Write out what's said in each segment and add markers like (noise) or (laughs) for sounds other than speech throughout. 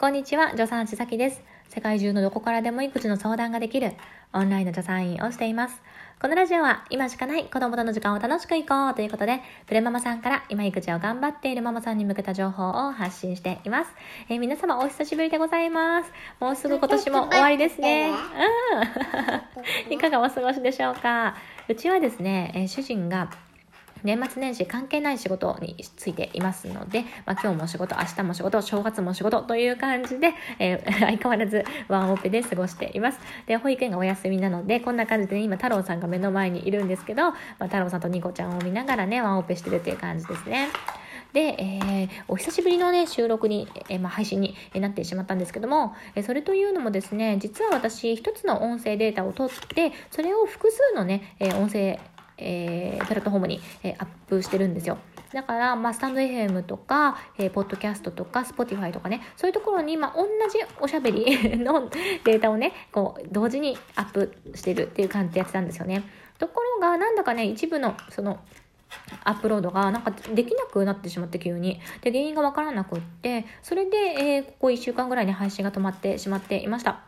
こんにちは、助産師崎です。世界中のどこからでも育児の相談ができるオンラインの助産院をしています。このラジオは今しかない子供との時間を楽しくいこうということで、プレママさんから今育児を頑張っているママさんに向けた情報を発信しています。えー、皆様お久しぶりでございます。もうすぐ今年も終わりですね。うん。(laughs) いかがお過ごしでしょうか。うちはですね、えー、主人が年末年始関係ない仕事についていますので、まあ、今日も仕事、明日も仕事、正月も仕事という感じで、えー、(laughs) 相変わらずワンオペで過ごしています。で、保育園がお休みなので、こんな感じで、ね、今太郎さんが目の前にいるんですけど、まあ、太郎さんとニコちゃんを見ながらね、ワンオペしてるっていう感じですね。で、えー、お久しぶりのね、収録に、えー、まあ、配信になってしまったんですけども、えそれというのもですね、実は私、一つの音声データを取って、それを複数のね、え音声えー、プラットフォームに、えー、アップしてるんですよ。だから、まあ、 stand.fm とか、えー、ポッドキャストとか、 Spotify とかね、そういうところに、まあ、同じおしゃべり (laughs) のデータをね、こう、同時にアップしてるっていう感じでやってたんですよね。ところが、なんだかね、一部の、その、アップロードがなんかできなくなってしまって急に。で、原因がわからなくって、それで、えー、ここ1週間ぐらいに配信が止まってしまっていました。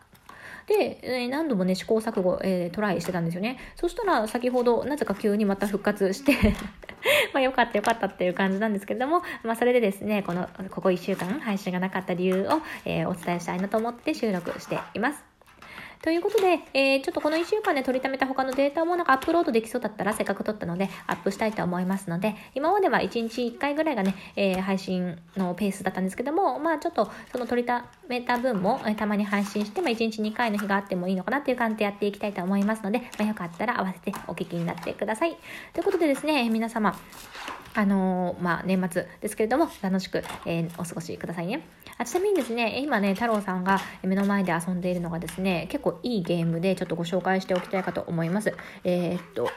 で、えー、何度もね、試行錯誤、えー、トライしてたんですよね。そしたら、先ほど、なぜか急にまた復活して (laughs) まあ、よかったよかったっていう感じなんですけれども、まあ、それでですね、この、ここ1週間配信がなかった理由を、えー、お伝えしたいなと思って収録しています。ということで、えー、ちょっとこの1週間で取りためた他のデータもなんかアップロードできそうだったらせっかく撮ったのでアップしたいと思いますので、今までは1日1回ぐらいがね、えー、配信のペースだったんですけども、まあちょっとその取りためた分も、え、たまに配信して、まあ1日2回の日があってもいいのかなっていう感じでやっていきたいと思いますので、まあよかったら合わせてお聞きになってください。ということでですね、皆様、あのー、まあ、年末ですけれども、楽しく、えー、お過ごしくださいね。あちなみにですね、今ね、太郎さんが目の前で遊んでいるのがですね、結構いいゲームでちょっとご紹介しておきたいかと思います。えー、っと、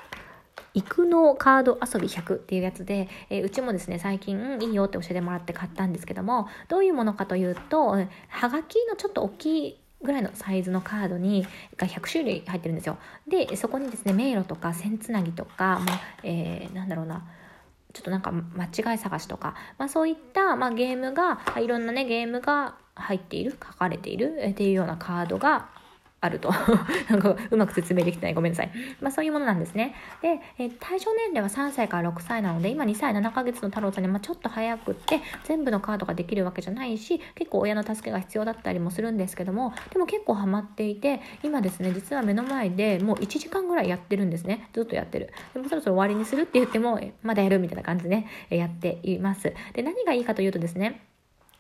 育のカード遊び100っていうやつで、えー、うちもですね、最近いいよって教えてもらって買ったんですけども、どういうものかというと、はがきのちょっと大きいぐらいのサイズのカードにが100種類入ってるんですよ。で、そこにですね、迷路とか線つなぎとか、まあ、えー、なんだろうな、ちょっとなんか間違い探しとか、まあ、そういった、まあ、ゲームがいろんなねゲームが入っている書かれているっていうようなカードがあると。(laughs) なんかうまく説明できてない。ごめんなさい。まあそういうものなんですね。で、えー、対象年齢は3歳から6歳なので、今2歳7ヶ月の太郎さんに、まあ、ちょっと早くって、全部のカードができるわけじゃないし、結構親の助けが必要だったりもするんですけども、でも結構ハマっていて、今ですね、実は目の前でもう1時間ぐらいやってるんですね。ずっとやってる。でもそろそろ終わりにするって言っても、まだやるみたいな感じでね、やっています。で、何がいいかというとですね、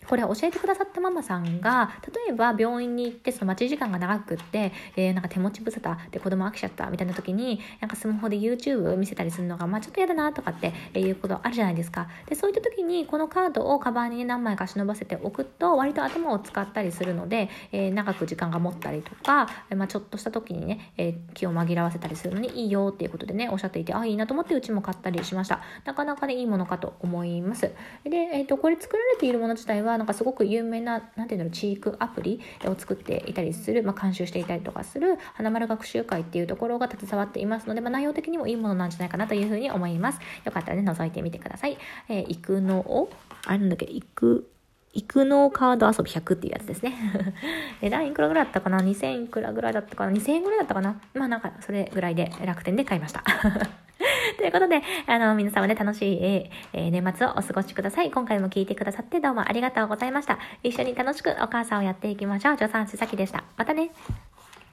これ教えてくださったママさんが、例えば病院に行ってその待ち時間が長くって、えー、なんか手持ち無沙汰で子供飽きちゃったみたいな時に、なんかスマホで YouTube 見せたりするのが、まあちょっと嫌だなとかっていうことあるじゃないですか。で、そういった時にこのカードをカバンに何枚か忍ばせておくと、割と頭を使ったりするので、えー、長く時間が持ったりとか、まあちょっとした時にね、えー、気を紛らわせたりするのにいいよっていうことでね、おっしゃっていて、あ、いいなと思ってうちも買ったりしました。なかなかね、いいものかと思います。で、えっ、と、これ作られているもの自体は、なんかすごく有名な、なんていうの、チークアプリを作っていたりする、まあ、監修していたりとかする、花丸学習会っていうところが携わっていますので、まあ、内容的にもいいものなんじゃないかなというふうに思います。よかったらね、覗いてみてください。えー、行くのを、あれなんだっけ、行く、育農カード遊び100っていうやつですね。(laughs) 値段いくらぐらいだったかな ?2000 いくらぐらいだったかな ?2000 円ぐらいだったかな？まあなんかそれぐらいで楽天で買いました。(laughs) ということで、あの、皆様ね、楽しい、えー、年末をお過ごしください。今回も聞いてくださってどうもありがとうございました。一緒に楽しくお母さんをやっていきましょう。助産師さきでした。またね。